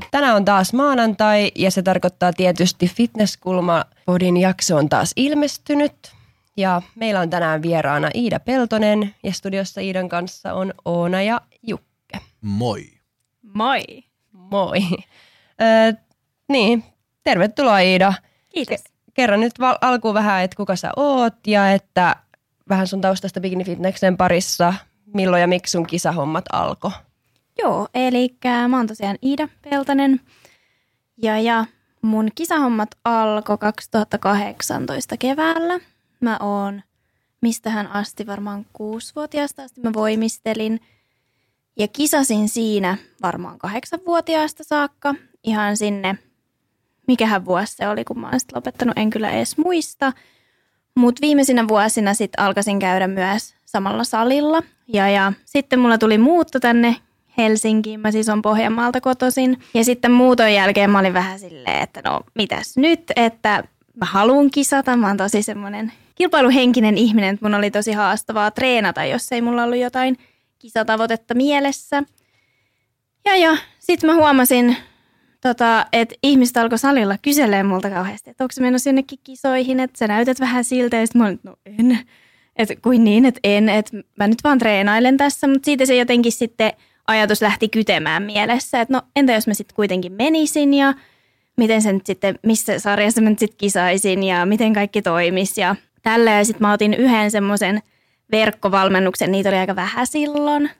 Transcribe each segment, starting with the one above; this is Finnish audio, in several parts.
Moi! Tänään on taas maanantai ja se tarkoittaa tietysti Fitnesskulma Podin jakso on taas ilmestynyt. Ja meillä on tänään vieraana Iida Peltonen ja studiossa Iidan kanssa on Oona ja Jukke. Moi. Moi. Moi. Ö, niin, tervetuloa Iida. Kiitos. Kerro nyt val- alkuun vähän, että kuka sä oot ja että vähän sun taustasta Bikini Fitneksen parissa, milloin ja miksi sun kisahommat alkoi. Joo, eli mä oon tosiaan Iida Peltonen ja, ja mun kisahommat alkoi 2018 keväällä. Mä oon mistähän asti, varmaan kuusivuotiaasta asti mä voimistelin ja kisasin siinä varmaan kahdeksanvuotiaasta saakka ihan sinne, mikähän vuosi se oli, kun mä oon sit lopettanut, en kyllä edes muista. Mutta viimeisinä vuosina sitten alkaisin käydä myös samalla salilla. Ja, ja sitten mulla tuli muutto tänne Helsinkiin. Mä siis on Pohjanmaalta kotoisin. Ja sitten muuton jälkeen mä olin vähän silleen, että no mitäs nyt, että mä haluan kisata. Mä oon tosi semmoinen kilpailuhenkinen ihminen, että mun oli tosi haastavaa treenata, jos ei mulla ollut jotain kisatavoitetta mielessä. Ja, ja sitten mä huomasin, tota, että ihmiset alkoi salilla kyselee multa kauheasti, että onko se menossa jonnekin kisoihin, että sä näytät vähän siltä. Ja sitten mä olin, no en. Että kuin niin, että en, että mä nyt vaan treenailen tässä, mutta siitä se jotenkin sitten ajatus lähti kytemään mielessä, että no entä jos mä sitten kuitenkin menisin ja miten se nyt sitten, missä sarjassa mä nyt sitten kisaisin ja miten kaikki toimisi ja tällä. Ja sitten mä otin yhden semmoisen verkkovalmennuksen, niitä oli aika vähän silloin,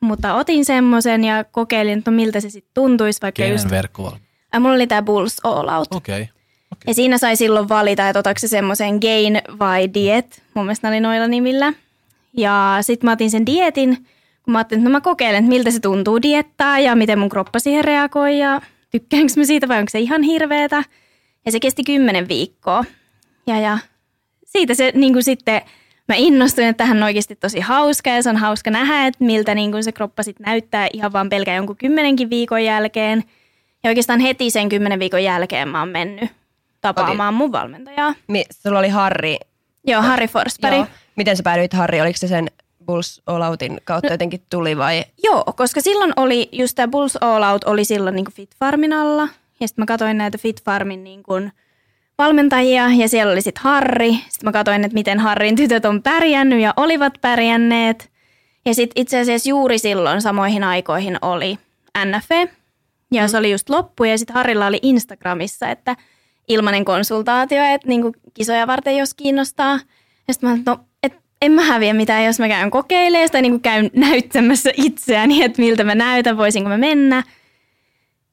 mutta otin semmoisen ja kokeilin, että no miltä se sitten tuntuisi. Vaikka Kenen just, verkkovalmi? äh, mulla oli tämä Bulls All Out. Okei. Okay. Ja siinä sai silloin valita, että otatko se semmoisen gain vai diet. Mun mielestä ne oli noilla nimillä. Ja sitten mä otin sen dietin, mä ajattelin, että no mä kokeilen, että miltä se tuntuu diettaa ja miten mun kroppa siihen reagoi ja tykkäänkö mä siitä vai onko se ihan hirveetä. Ja se kesti kymmenen viikkoa. Ja, ja siitä se niin kuin sitten, mä innostuin, että tähän on oikeasti tosi hauska ja se on hauska nähdä, että miltä niin kuin se kroppa sitten näyttää ihan vaan pelkään jonkun kymmenenkin viikon jälkeen. Ja oikeastaan heti sen kymmenen viikon jälkeen mä oon mennyt tapaamaan mun valmentajaa. Mi- sulla oli Harri. Joo, Harry Forsberg. Joo. Miten sä päädyit Harri? Oliko se sen Bulls All Outin kautta no, jotenkin tuli vai? Joo, koska silloin oli just tämä Bulls All Out oli silloin niin Fit Farmin alla. Ja sitten mä katsoin näitä Fit Farmin niin kuin valmentajia ja siellä oli sitten Harri. Sitten mä katsoin, että miten Harrin tytöt on pärjännyt ja olivat pärjänneet. Ja sitten itse asiassa juuri silloin samoihin aikoihin oli NFE. Ja se oli just loppu ja sitten Harrilla oli Instagramissa, että ilmainen konsultaatio, että niinku kisoja varten jos kiinnostaa. Ja sitten mä no, en mä häviä mitään, jos mä käyn kokeilemaan tai niinku käyn näyttämässä itseäni, että miltä mä näytän, voisinko mä mennä.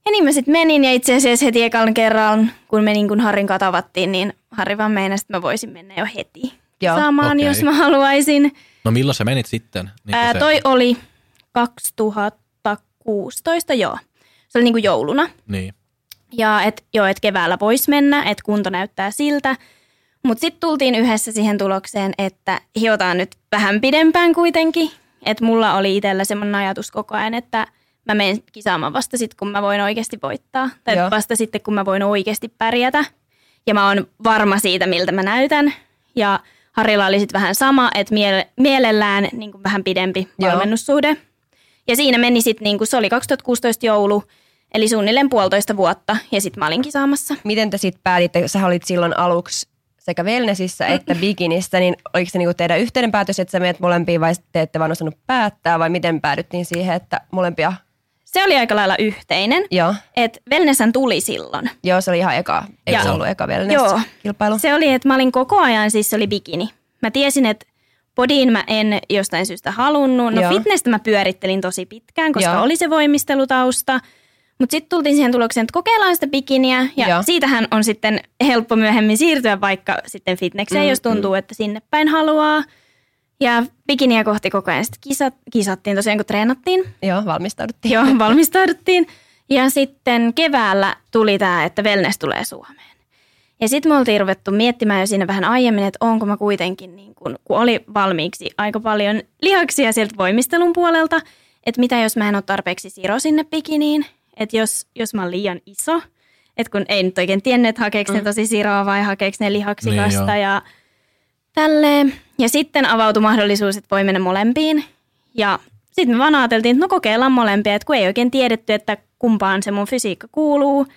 Ja niin mä sitten menin ja itse asiassa heti ekan kerran, kun me niin kun Harrin kanssa tavattiin, niin Harri vaan meinasi, että mä voisin mennä jo heti Joo, saamaan, okei. jos mä haluaisin. No milloin sä menit sitten? Niin Ää, se, toi oli 2016, joo. Se oli niin kuin jouluna. Niin. Ja et, joo, et keväällä voisi mennä, että kunto näyttää siltä. Mutta sitten tultiin yhdessä siihen tulokseen, että hiotaan nyt vähän pidempään kuitenkin. Että mulla oli itsellä semmoinen ajatus koko ajan, että mä menen kisaamaan vasta sitten, kun mä voin oikeasti voittaa. Tai Joo. vasta sitten, kun mä voin oikeasti pärjätä. Ja mä oon varma siitä, miltä mä näytän. Ja Harilla oli sitten vähän sama, että miele- mielellään niin kuin vähän pidempi Joo. valmennussuhde. Ja siinä meni sitten, niin kuin, se oli 2016 joulu, eli suunnilleen puolitoista vuotta, ja sitten mä olin kisaamassa. Miten te sitten päätitte, sä olit silloin aluksi sekä wellnessissä että bikinissä, niin oliko se niinku teidän yhteinen päätös, että sä menet molempiin vai te ette vaan osannut päättää vai miten päädyttiin siihen, että molempia, Se oli aika lailla yhteinen, joo, että wellnesshän tuli silloin. joo se oli ihan eka, eikö Ja- se ollut eka Joo. wellness-kilpailu? Se oli, että mä olin koko ajan, siis se oli bikini. Mä tiesin, että podiin mä en jostain syystä halunnut. No Joo. fitnessä mä pyörittelin tosi pitkään, koska Joo. oli se voimistelutausta. Mutta sitten tultiin siihen tulokseen, että kokeillaan sitä bikiniä ja Joo. siitähän on sitten helppo myöhemmin siirtyä vaikka sitten fitnekseen, Mm, jos tuntuu, että sinne päin haluaa. Ja bikiniä kohti koko ajan sitten kisat, kisattiin tosiaan, kun treenattiin. Joo, valmistauduttiin. Joo, valmistauduttiin. Ja sitten keväällä tuli tämä, että wellness tulee Suomeen. Ja sitten me oltiin ruvettu miettimään jo siinä vähän aiemmin, että onko mä kuitenkin, niin kun, kun oli valmiiksi aika paljon lihaksia sieltä voimistelun puolelta, että mitä jos mä en ole tarpeeksi siro sinne bikiniin, että jos, jos mä oon liian iso, että kun ei nyt oikein tiennyt, että hakeeko ne tosi siroa vai hakeeko ne lihaksikasta Niin, joo. ja tälleen. Ja sitten avautui mahdollisuus, että voi mennä molempiin. Ja sitten me vaan ajateltiin, että no kokeillaan molempia, että kun ei oikein tiedetty, että kumpaan se mun fysiikka kuuluu.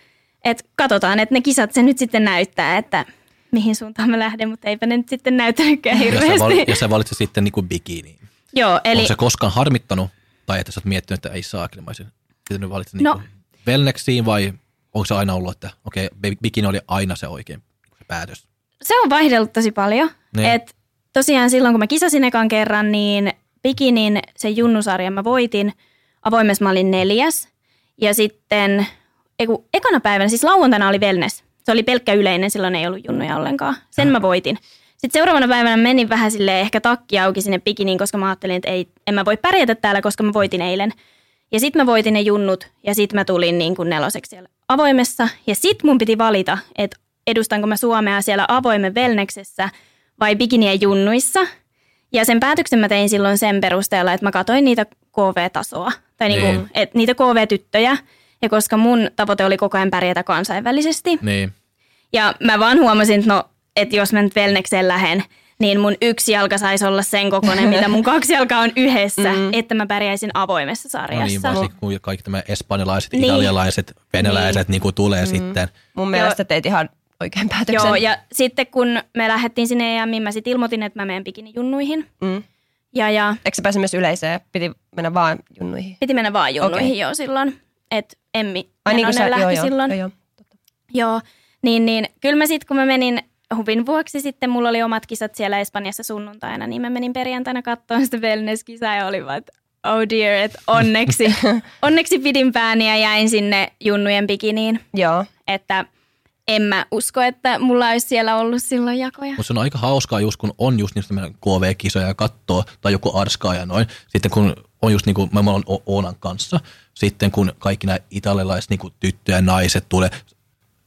Että katsotaan, että ne kisat se nyt sitten näyttää, että mihin suuntaan mä lähden, mutta eipä ne nyt sitten näytänytkään Ja sä, hirveästi. val- ja sä valitsit sitten niin kuin bikiniin. Joo, Eli... Onko se koskaan harmittanut, tai että sä oot miettinyt, että ei saa, mä olisin pitänyt valita niin No. no. Velneksiin, vai onko se aina ollut, että okei, okay, bikini oli aina se oikein se päätös? se on vaihdellut tosi paljon. Niin. Et tosiaan silloin, kun mä kisasin ekan kerran, niin bikinin se junnusarjan mä voitin. Avoimessa mä olin neljäs. Ja sitten, ei kun, ekana päivänä, siis lauantaina oli wellness. Se oli pelkkä yleinen, silloin ei ollut junnuja ollenkaan. Sen mä voitin. Sitten seuraavana päivänä menin vähän sille ehkä takki auki sinne bikiniin, koska mä ajattelin, että ei, en mä voi pärjätä täällä, koska mä voitin eilen. Ja sitten mä voitin ne junnut ja sitten mä tulin niin kuin neloseksi siellä avoimessa. Ja sitten mun piti valita, että edustanko mä Suomea siellä avoimen velneksessä vai bikinien junnuissa. Ja sen päätöksen mä tein silloin sen perusteella, että mä katsoin niitä KV-tasoa, tai niinku, Niin. et niitä KV-tyttöjä. Ja koska mun tavoite oli koko ajan pärjätä kansainvälisesti. Niin. Ja mä vaan huomasin, että no, että jos mä nyt velnekseen lähen, niin mun yksi jalka saisi olla sen kokoinen, mitä mun kaksi jalkaa on yhdessä, mm. että mä pärjäisin avoimessa No niin, sarjassa. varsinkin kun kaikki tämä espanjalaiset, Niin. italialaiset, venäläiset niin. niin tulee mm. sitten. Mun mielestä teit ihan oikein päätöksen. Joo, ja sitten kun me lähdettiin sinne EMiin, mä sitten ilmoitin, että mä menen bikinijunnuihin. Mm. Ja, ja Eikö se pääse myös yleiseen? Piti mennä vaan junnuihin. piti mennä vaan junnuihin Okei. jo silloin. Että Emmi Ai niin kuin sä, lähti joo, joo, silloin. joo, joo. Joo, niin, niin kyllä mä sitten kun mä menin hupin vuoksi sitten, mulla oli omat kisat siellä Espanjassa sunnuntaina, niin mä menin perjantaina katsomaan sitä wellness-kisaa ja oli vaan, että oh dear, että onneksi, onneksi pidin pääni ja jäin sinne junnujen bikiniin, Joo. että en mä usko, että mulla olisi siellä ollut silloin jakoja. Mutta se on aika hauskaa just, kun on just niistä meidän KV-kisoja ja kattoo, tai joku arskaa ja noin. Sitten kun on just niin kuin mä olen Oonan kanssa, sitten kun kaikki nämä italialaiset niin tyttöjä ja naiset tulee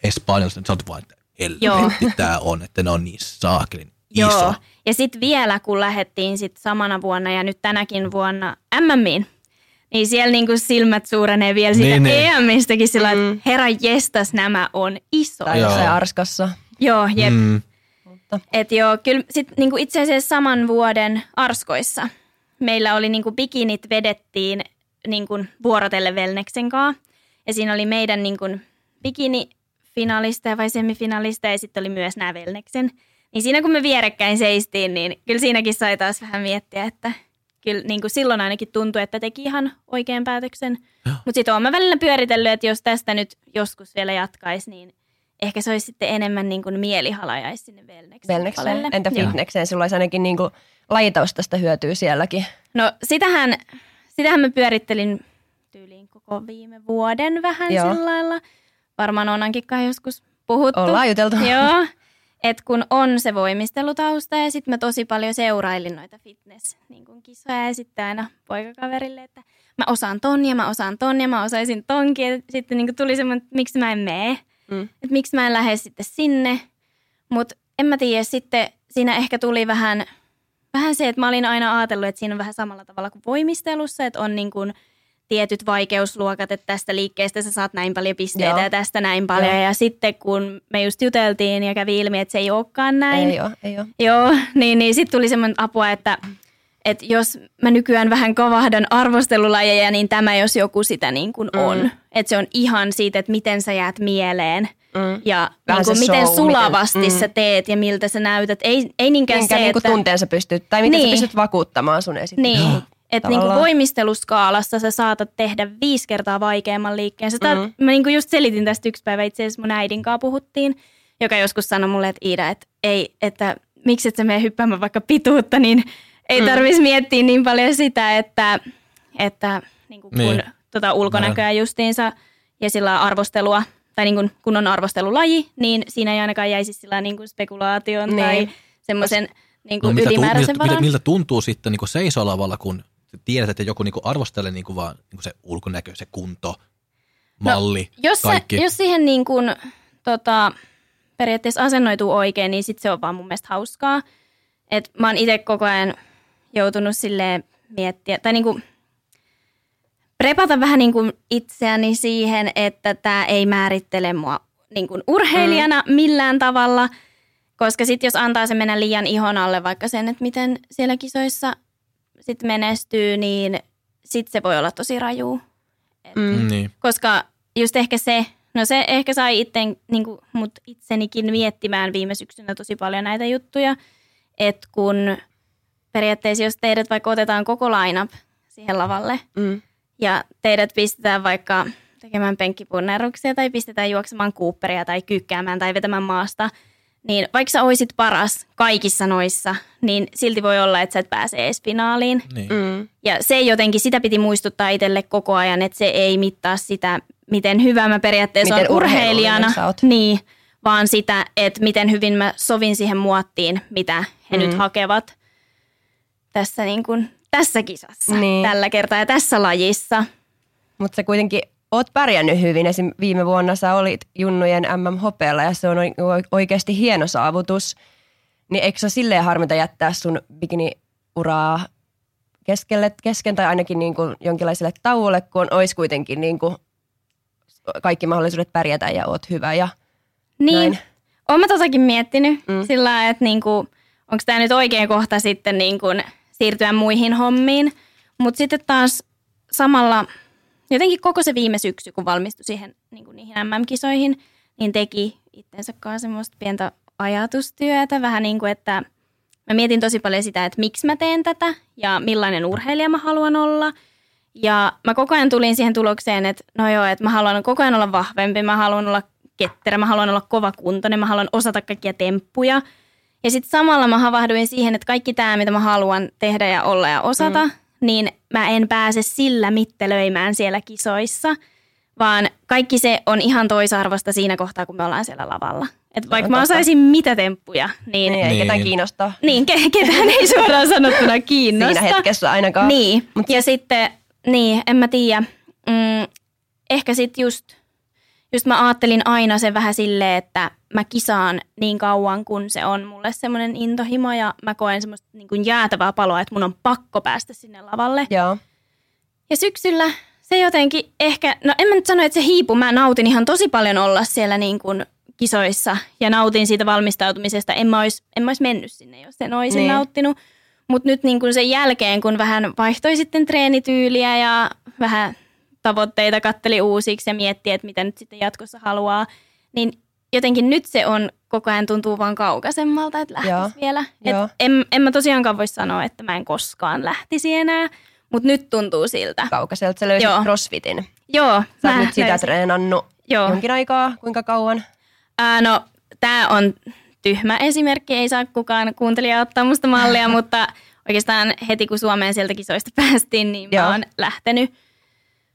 espanjalaiset, niin sä oot vaan, että helvetti tää on, että ne on niin saakelin iso. Joo, ja sitten vielä kun lähdettiin sit samana vuonna ja nyt tänäkin vuonna MMiin, niin siellä niinku silmät suurenee vielä siitä Niin, niin. EMistäkin sillä mm. että herra jestas, nämä on iso. Tai Joo. jossain Arskassa. Joo, jep. Mm. Mutta Et joo, kyllä sit niinku itse asiassa saman vuoden Arskoissa meillä oli niinku bikinit vedettiin niinku vuorotelle Velneksen kaa. Ja siinä oli meidän niinku bikinifinalisteja vai semifinalisteja ja sitten oli myös nämä Velneksen. Niin siinä kun me vierekkäin seistiin, niin kyllä siinäkin sai taas vähän miettiä, että kyllä niin kuin silloin ainakin tuntui, että teki ihan oikean päätöksen. Mutta sitten olen mä välillä pyöritellyt, että jos tästä nyt joskus vielä jatkaisi, niin ehkä se olisi sitten enemmän niin kuin mielihala jäisi sinne Velneksen Velnekseen. puolelle. Entä fitnekseen? Sulla olisi ainakin niinku lajitaustasta hyötyä sielläkin. No sitähän, sitähän mä pyörittelin tyyliin koko viime vuoden vähän Joo. sillä lailla. Varmaan onankin kai joskus puhuttu. Ollaan juteltu. Joo. Et kun on se voimistelutausta ja sitten mä tosi paljon seurailin noita fitness niin kun kisoja ja sitten aina poikakaverille, että mä osaan ton ja mä osaan ton ja mä osaisin tonkin. Ja sitten niin tuli semmoinen, että miksi mä en mene, Mm. että miksi mä en lähde sitten sinne. Mutta en mä tiedä, sitten siinä ehkä tuli vähän, vähän se, että mä olin aina ajatellut, että siinä on vähän samalla tavalla kuin voimistelussa, että on niin kuin tietyt vaikeusluokat, että tästä liikkeestä sä saat näin paljon pisteitä Joo. ja tästä näin paljon. Joo. Ja sitten kun me just juteltiin ja kävi ilmi, että se ei olekaan näin. Ei ole, ei ole. Joo, niin, niin sitten tuli semmoinen apua, että, että jos mä nykyään vähän kavahdan arvostelulajeja, niin tämä jos joku sitä niin kuin on. Mm. Että se on ihan siitä, että miten sä jäät mieleen Mm. ja Vähän niin kuin miten show, sulavasti miten- sä mm. teet ja miltä sä näytät. Ei, ei niinkään Minkä se, niinku että... tunteen sä pystyt, tai miten Niin. sä pystyt vakuuttamaan sun esityksessä. Niin, että niinku voimisteluskaalassa sä saatat tehdä viisi kertaa vaikeamman liikkeen. Sä taat, Mm. Mä niinku just selitin tästä yksi päivä, itse asiassa mun äidin kanssa puhuttiin, joka joskus sanoi mulle, että Iida, että, ei, että miksi et sä mene hyppäämään vaikka pituutta, niin ei Mm. tarvitsisi miettiä niin paljon sitä, että, että niinku kun Niin. tota ulkonäköä justiinsa ja sillä arvostelua, tai niin kun, kun on arvostelulaji, niin siinä ei ainakaan jäisi sillä niin kuin spekulaation Niin. tai semmoisen niin no, ylimääräisen miltä, miltä tuntuu sitten niin seisolavalla, kun tiedät, että joku niin arvostelee niin vaan niin se ulkonäkö, se kunto, malli, jos, se, kaikki. jos siihen niin kuin, tota, periaatteessa asennoituu oikein, niin sit se on vaan mun mielestä hauskaa. Et mä oon itse koko ajan joutunut silleen miettiä, tai niin kuin prepata vähän niin kuin itseäni siihen, että tämä ei määrittele mua niin kuin urheilijana mm. millään tavalla, koska sitten jos antaa se mennä liian ihon alle vaikka sen, että miten siellä kisoissa sit menestyy, niin sit se voi olla tosi raju. Mm. Niin. Koska just ehkä se, no se ehkä sai itten, niin kuin, mut itsenikin miettimään viime syksynä tosi paljon näitä juttuja, että kun periaatteessa jos teidät vaikka otetaan koko lineup siihen lavalle Mm. ja teidät pistetään vaikka tekemään penkkipunnerruksia tai pistetään juoksemaan kuupperia tai kyykkäämään tai vetämään maasta, niin vaikka sä oisit paras kaikissa noissa, niin silti voi olla, että sä et pääse edes finaaliin. Niin. Mm. Ja se jotenkin, sitä piti muistuttaa itselle koko ajan, että se ei mittaa sitä, miten hyvä mä periaatteessa Miten olen urheilijana. Niin, vaan sitä, että miten hyvin mä sovin siihen muottiin, mitä he Mm. nyt hakevat tässä, niin kuin, tässä kisassa Niin. tällä kertaa ja tässä lajissa. Mutta sä kuitenkin oot pärjännyt hyvin. Esim. viime vuonna sä olit junnujen MM-hopealla ja se on oi- oikeasti hieno saavutus. Niin eikö se silleen harmita jättää sun bikini-uraa keskelle, kesken tai ainakin niin kuin jonkinlaiselle tauolle, kun olisi kuitenkin niin kuin kaikki mahdollisuudet pärjätä ja oot hyvä. Ja Niin, Näin. Olen mä totakin miettinyt Mm. mm. sillä lailla, että niinku, onko tämä nyt oikea kohta sitten niinku siirtyä muihin hommiin. Mutta sitten taas samalla jotenkin koko se viime syksy, kun valmistui siihen, niinku niihin MM-kisoihin, niin teki itsensä kanssa semmoista pientä ajatustyötä. Vähän niin kuin, että mä mietin tosi paljon sitä, että miksi mä teen tätä ja millainen urheilija mä haluan olla. Ja mä koko ajan tulin siihen tulokseen, että no joo, että mä haluan koko ajan olla vahvempi, mä haluan olla ketterä, mä haluan olla kova kuntoinen, mä haluan osata kaikkia temppuja. Ja sitten samalla mä havahduin siihen, että kaikki tämä, mitä mä haluan tehdä ja olla ja osata, mm. niin mä en pääse sillä mittelöimään siellä kisoissa, vaan kaikki se on ihan toisarvosta siinä kohtaa, kun me ollaan siellä lavalla. Et vaikka mä osaisin mitä temppuja, niin, niin, ei Niin. ketään kiinnostaa niin ke- ketään ei suoraan sanottuna kiinnosta. siinä hetkessä ainakaan. Niin, Mut ja sitten, niin, en mä tiedä. Mm, ehkä sitten just, just mä ajattelin aina sen vähän silleen, että mä kisaan niin kauan, kun se on mulle semmoinen intohimo ja mä koen semmoista niin kuin jäätävää paloa, että mun on pakko päästä sinne lavalle. Joo. Ja syksyllä se jotenkin ehkä, no en mä nyt sano, että se hiipu, mä nautin ihan tosi paljon olla siellä niin kuin kisoissa ja nautin siitä valmistautumisesta. En mä mä ois mennyt sinne, jos en olisin Niin. nauttinut. Mutta nyt niin kuin sen jälkeen, kun vähän vaihtoi sitten treenityyliä ja vähän tavoitteita katteli uusiksi ja mietti, että mitä nyt sitten jatkossa haluaa, niin jotenkin nyt se on koko ajan tuntuu vaan kaukaisemmalta, että Joo, lähtisi vielä. Et joo. en, en mä tosiaankaan voi sanoa, että mä en koskaan lähtisi enää, mutta nyt tuntuu siltä. Kaukaiselta sä löysit Joo. crossfitin. Joo, Sä oot nyt sitä löysin. treenannut Joo. jonkin aikaa. Kuinka kauan? Ää, no, tämä on tyhmä esimerkki, ei saa kukaan kuuntelija ottaa musta mallia, mutta oikeastaan heti kun Suomeen sieltä kisoista päästiin, niin Joo. mä oon lähtenyt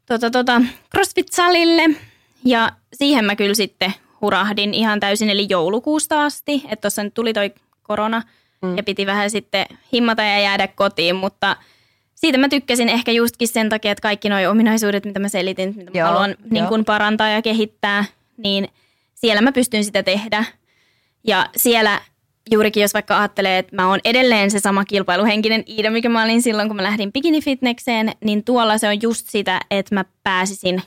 tota, tota, CrossFit-salille ja siihen mä kyllä sitten hurahdin ihan täysin, eli joulukuusta asti, että tuossa nyt tuli toi korona Mm. ja piti vähän sitten himmata ja jäädä kotiin, mutta siitä mä tykkäsin ehkä justkin sen takia, että kaikki nuo ominaisuudet, mitä mä selitin, mitä mä Joo, haluan niin kun parantaa ja kehittää, niin siellä mä pystyn sitä tehdä. Ja siellä juurikin, jos vaikka ajattelee, että mä oon edelleen se sama kilpailuhenkinen Iida, mikä mä olin silloin, kun mä lähdin bikinifitnekseen, niin tuolla se on just sitä, että mä pääsisin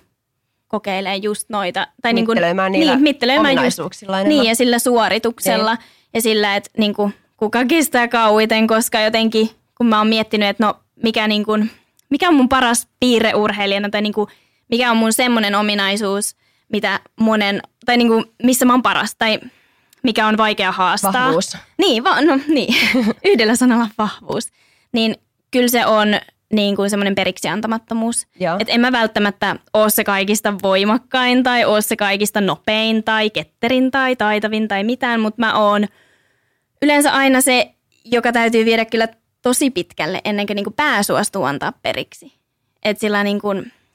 kokeilemaan just noita. Tai niin kuin, Mittelöimään niillä niin, mittelöimään just, niin, ja sillä suorituksella ja sillä, että niin kuin, kuka kestää kauiten, koska jotenkin kun mä oon miettinyt, että no mikä, niin kuin, mikä on mun paras piirre urheilijana tai niin kuin, mikä on mun semmoinen ominaisuus, mitä monen, tai niin kuin, missä mä oon paras tai mikä on vaikea haastaa. Vahvuus. Niin, va- no niin, yhdellä sanalla vahvuus. Niin kyllä se on niin kuin semmoinen periksi antamattomuus. Joo. Et en mä välttämättä ole se kaikista voimakkain tai ole se kaikista nopein tai ketterin tai taitavin tai mitään, mutta mä oon yleensä aina se, joka täytyy viedä kyllä tosi pitkälle ennen kuin niinku pää suostuu antaa periksi. Et sillä niinku,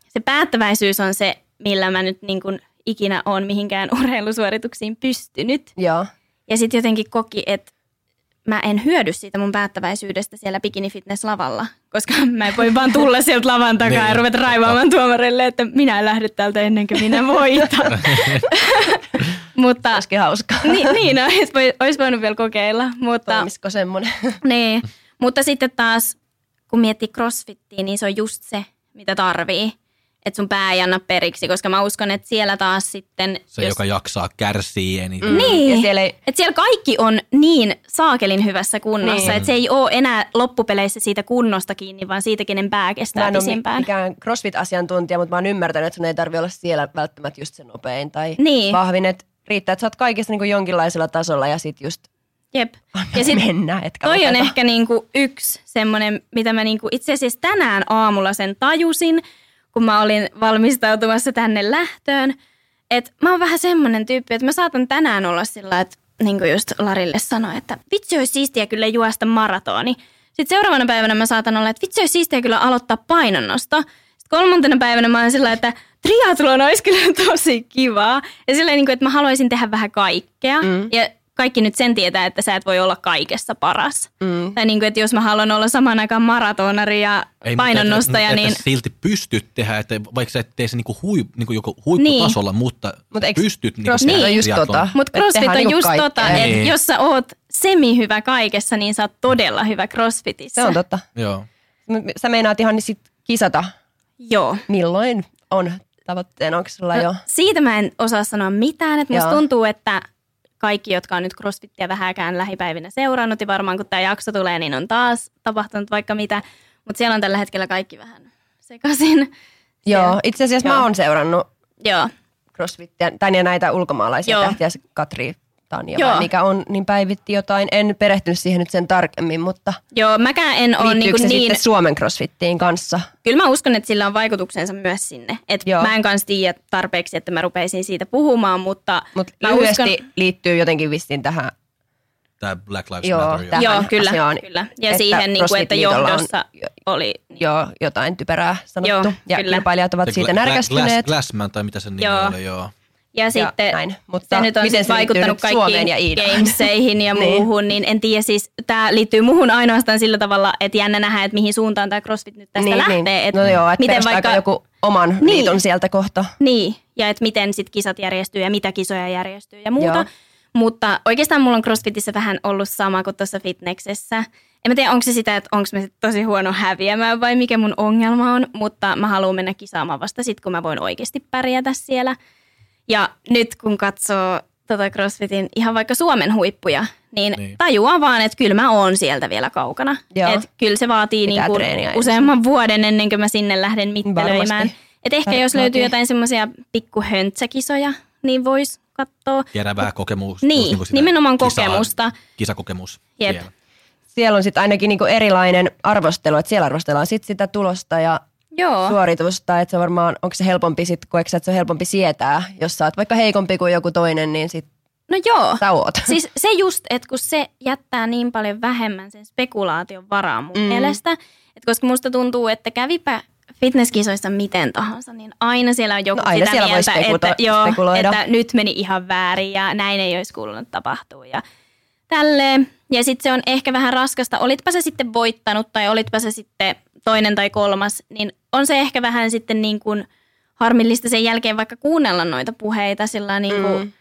se päättäväisyys on se, millä mä nyt niinku ikinä on mihinkään urheilusuorituksiin pystynyt. Joo. Ja sitten jotenkin koki, että mä en hyödy siitä mun päättäväisyydestä siellä bikini fitness lavalla, koska mä en voi vaan tulla sieltä lavan takaa ja Niin, ruveta raivaamaan tuomarille, että minä en lähde täältä ennen kuin minä voitan. mutta Olisikin hauskaa. niin, niin olisi, voi, olisi voinut vielä kokeilla, mutta, Toimisiko semmoinen? niin. mutta sitten taas kun miettii crossfittiä, niin se on just se, mitä tarvii. Että sun pää ei anna periksi, koska mä uskon, että siellä taas sitten... Se, jos... joka jaksaa kärsii niin... Mm. Niin, ja siellä, ei... että siellä kaikki on niin saakelin hyvässä kunnossa, niin. että se ei ole enää loppupeleissä siitä kunnosta kiinni, vaan siitä, kenen pää kestää mä en pisimpään. Mä mikään CrossFit-asiantuntija, mutta mä oon ymmärtänyt, että sun ei tarvi olla siellä välttämättä just se nopein tai niin. vahvin, että riittää, että sä oot kaikissa niin jonkinlaisella tasolla ja sit just Jep. Ja sit, mennä, etkä toi on ehkä niinku yksi semmoinen, mitä mä niinku itse asiassa tänään aamulla sen tajusin, kun mä olin valmistautumassa tänne lähtöön. Että mä oon vähän semmoinen tyyppi, että mä saatan tänään olla sillä, että niin kuin just Larille sanoi, että vitsi olisi siistiä kyllä juosta maratoni. Sitten seuraavana päivänä mä saatan olla, että vitsi olisi siistiä kyllä aloittaa painonnosto. Sitten kolmantena päivänä mä oon sillä, että triathlon olisi kyllä tosi kivaa. Ja silleen, niin kuin, että mä haluaisin tehdä vähän kaikkea. Mm. Ja kaikki nyt sen tietää, että sä et voi olla kaikessa paras. Mm. Tai niin kuin, että jos mä haluan olla samaan aikaan maratonari ja Ei, painonnostaja, mutta, niin... Että silti pystyt tehdä, että vaikka sä et tee se niinku hui, niinku joku huipputasolla, niin. mutta Mut pystyt niinku CrossFit on just tota. Mutta CrossFit on niinku just kaikkea. tota, että niin. jos sä oot semi-hyvä kaikessa, niin sä oot todella hyvä CrossFitissa. Se on totta. Joo. Sä meinaat ihan sit kisata. Joo. Milloin on tavoitteena? Onko sulla no, jo? Siitä mä en osaa sanoa mitään. Että musta tuntuu, että kaikki, jotka on nyt CrossFittiä vähäkään lähipäivinä seurannut, ja varmaan kun tämä jakso tulee, niin on taas tapahtunut vaikka mitä. Mutta siellä on tällä hetkellä kaikki vähän sekaisin. Joo, itse asiassa Joo. mä oon seurannut Joo. CrossFittiä, tai näitä ulkomaalaisia Joo. tähtiä, Katri Tanja Joo. vai mikä on, niin päivitti jotain. En perehtynyt siihen nyt sen tarkemmin, mutta Joo, mäkään en ole niin, se niin... sitten Suomen CrossFittiin kanssa? Kyllä mä uskon, että sillä on vaikutuksensa myös sinne. Et mä en kanssa tiedä tarpeeksi, että mä rupeisin siitä puhumaan, mutta Mut mä lyhyesti uskon... liittyy jotenkin vistin tähän Tämä Black Lives joo, Matter. Tähän joo, kyllä, asiaan, kyllä. Ja että siihen, niin kuin, että johdossa on, oli... Joo, jotain typerää sanottu. Joo, ja kyllä. kilpailijat ovat siitä närkästyneet. Glass, Glassman tai mitä sen nimi joo. oli, joo. Ja, ja sitten näin. Mutta se nyt on miten siis vaikuttanut kaikkiin ja gameseihin ja niin. muuhun, niin en tiedä siis, tämä liittyy muuhun ainoastaan sillä tavalla, että jännä nähdä, että mihin suuntaan tämä CrossFit nyt tästä niin, lähtee. Niin. Et no joo, että miten vaikka joku oman niin. liiton sieltä kohta. Niin, ja että miten sitten kisat järjestyy ja mitä kisoja järjestyy ja muuta. Joo. Mutta oikeastaan mulla on CrossFitissä vähän ollut sama kuin tuossa fitneksessä. En mä tiedä, onko se sitä, että onko mä tosi huono häviämään vai mikä mun ongelma on, mutta mä haluan mennä kisaamaan vasta sitten, kun mä voin oikeasti pärjätä siellä – ja nyt kun katsoo tota CrossFitin ihan vaikka Suomen huippuja, niin, niin. tajuaa vaan, että kyllä mä oon sieltä vielä kaukana. Et kyllä se vaatii niinku useamman vuoden ennen kuin mä sinne lähden mittelöimään. Et ehkä Varmasti. jos löytyy jotain semmoisia pikkuhöntsäkisoja, niin vois katsoa. Vähän kokemusta. Niin, niin nimenomaan kisa, kokemusta. Kisakokemus. Jep. Siellä, siellä on sitten ainakin niinku erilainen arvostelu, että siellä arvostellaan sit sitä tulosta ja Joo. suoritusta, että se varmaan, onko se helpompi sitten, koetko että se on helpompi sietää, jos sä oot vaikka heikompi kuin joku toinen, niin sit No joo. Sä oot. Siis se just, että kun se jättää niin paljon vähemmän sen spekulaation varaa mun mm. mielestä, että koska musta tuntuu, että kävipä fitnesskisoissa miten tahansa, niin aina siellä on joku no, aina sitä mieltä, että, joo, että nyt meni ihan väärin ja näin ei olisi kuulunut tapahtua ja tälleen. Ja sitten se on ehkä vähän raskasta, olitpa se sitten voittanut tai olitpa se sitten toinen tai kolmas, niin on se ehkä vähän sitten niin kuin harmillista sen jälkeen vaikka kuunnella noita puheita sillä niin kuin, mm.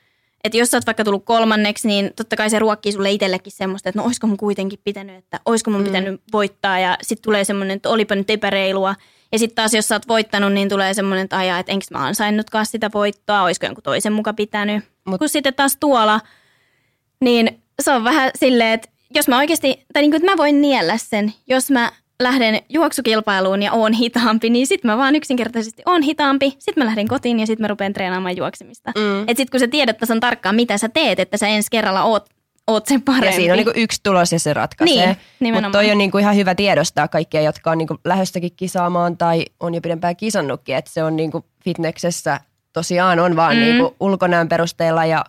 että jos sä oot vaikka tullut kolmanneksi, niin totta kai se ruokkii sulle itsellekin semmoista, että no olisiko mun kuitenkin pitänyt, että olisiko mun mm. pitänyt voittaa ja sitten tulee semmoinen, että olipa nyt epäreilua. Ja sitten taas jos sä oot voittanut, niin tulee semmoinen, että ajaa, että enkö mä ansainnutkaan sitä voittoa, olisiko jonkun toisen muka pitänyt. Mut. Kun sitten taas tuolla, niin se on vähän silleen, että jos mä oikeasti, tai niin kuin, että mä voin niellä sen, jos mä lähden juoksukilpailuun ja oon hitaampi, niin sitten mä vaan yksinkertaisesti oon hitaampi. Sitten mä lähden kotiin ja sitten mä rupean treenaamaan juoksemista. Mm. Et sitten kun sä tiedät tasan tarkkaan, mitä sä teet, että sä ensi kerralla oot, oot sen parempi. Ja siinä on niinku yksi tulos ja se ratkaisee. Niin, Mutta toi on niinku ihan hyvä tiedostaa kaikkia, jotka on niinku lähöstäkin kisaamaan tai on jo pidempään kisannutkin. Että se on niinku fitneksessä tosiaan on vaan mm. niinku ulkonäön perusteella ja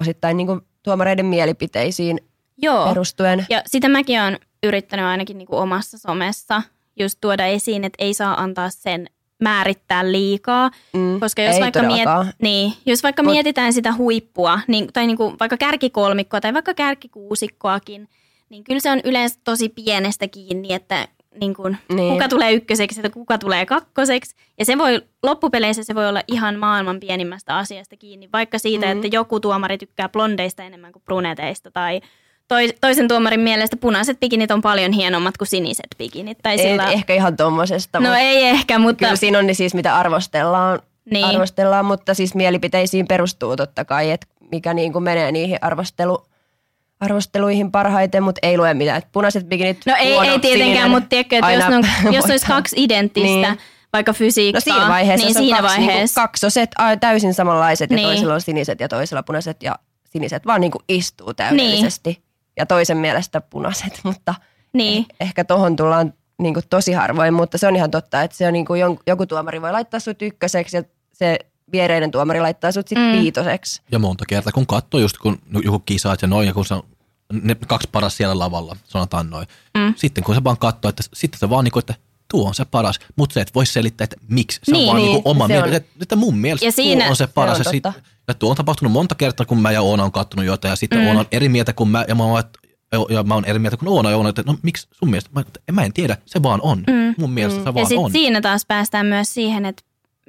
osittain niinku tuomareiden mielipiteisiin Joo. perustuen. Ja sitä mäkin olen yrittänyt ainakin niin kuin omassa somessa just tuoda esiin, että ei saa antaa sen määrittää liikaa, mm, koska jos vaikka, miet, niin, jos vaikka Mut, mietitään sitä huippua, niin, tai niin kuin vaikka kärkikolmikkoa tai vaikka kärkikuusikkoakin, niin kyllä se on yleensä tosi pienestä kiinni, että niin kuin, niin. kuka tulee ykköseksi ja kuka tulee kakkoseksi. Ja se voi, loppupeleissä se voi olla ihan maailman pienimmästä asiasta kiinni, vaikka siitä, mm. että joku tuomari tykkää blondeista enemmän kuin bruneteista tai toisen tuomarin mielestä punaiset bikinit on paljon hienommat kuin siniset bikinit. Tai Ei sillä... ehkä ihan tommosesta, No ei ehkä, mutta kyllä siinä on niin siis mitä arvostellaan, Niin. arvostellaan, mutta siis mielipiteisiin perustuu totta kai, että mikä niin kuin menee niihin arvostelu, arvosteluihin parhaiten, mutta ei lue mitään. Et punaiset bikinit, No ei, huono, ei tietenkään, sininen, mutta tiedätkö, että jos, on, jos olisi kaksi identtistä, Niin. vaikka fysiikkaa, No siinä vaiheessa niin siinä kaksi vaiheessa. Niinku kaksoset, täysin samanlaiset Niin. ja toisella on siniset ja toisella punaiset ja siniset vaan niinku istuu täydellisesti. Niin. Ja toisen mielestä punaiset, mutta Niin. eh- ehkä tohon tullaan niinku tosi harvoin, mutta se on ihan totta, että se on niinku jon, joku tuomari voi laittaa sut ykköseksi ja se viereinen tuomari laittaa sut sit Mm. mm. viitoseksi. Ja monta kertaa, kun katsoo just kun joku kisaat ja noin, ja kun se on ne kaksi paras siellä lavalla, sanotaan noin. Mm. Sitten kun se vaan katsoo, että sitten se vaan niin kuin, että tuo on se paras, mutta se et voi selittää, että miksi. Se Niin, on vaan niin, niin oma se mielipide, on. että, mun mielestä Ja tuo siinä- on se paras. se on ja, sit, ja tuo on tapahtunut monta kertaa, kun mä ja Oona on kattonut jotain, ja sitten Mm. mm. Oona on eri mieltä kuin mä, ja mä oon, ja mä oon eri mieltä kuin Oona, ja Oona, että no miksi sun mielestä? Mä, mä en tiedä, se vaan on. Mm. Mun mielestä se Ja vaan sitten on. siinä taas päästään myös siihen, että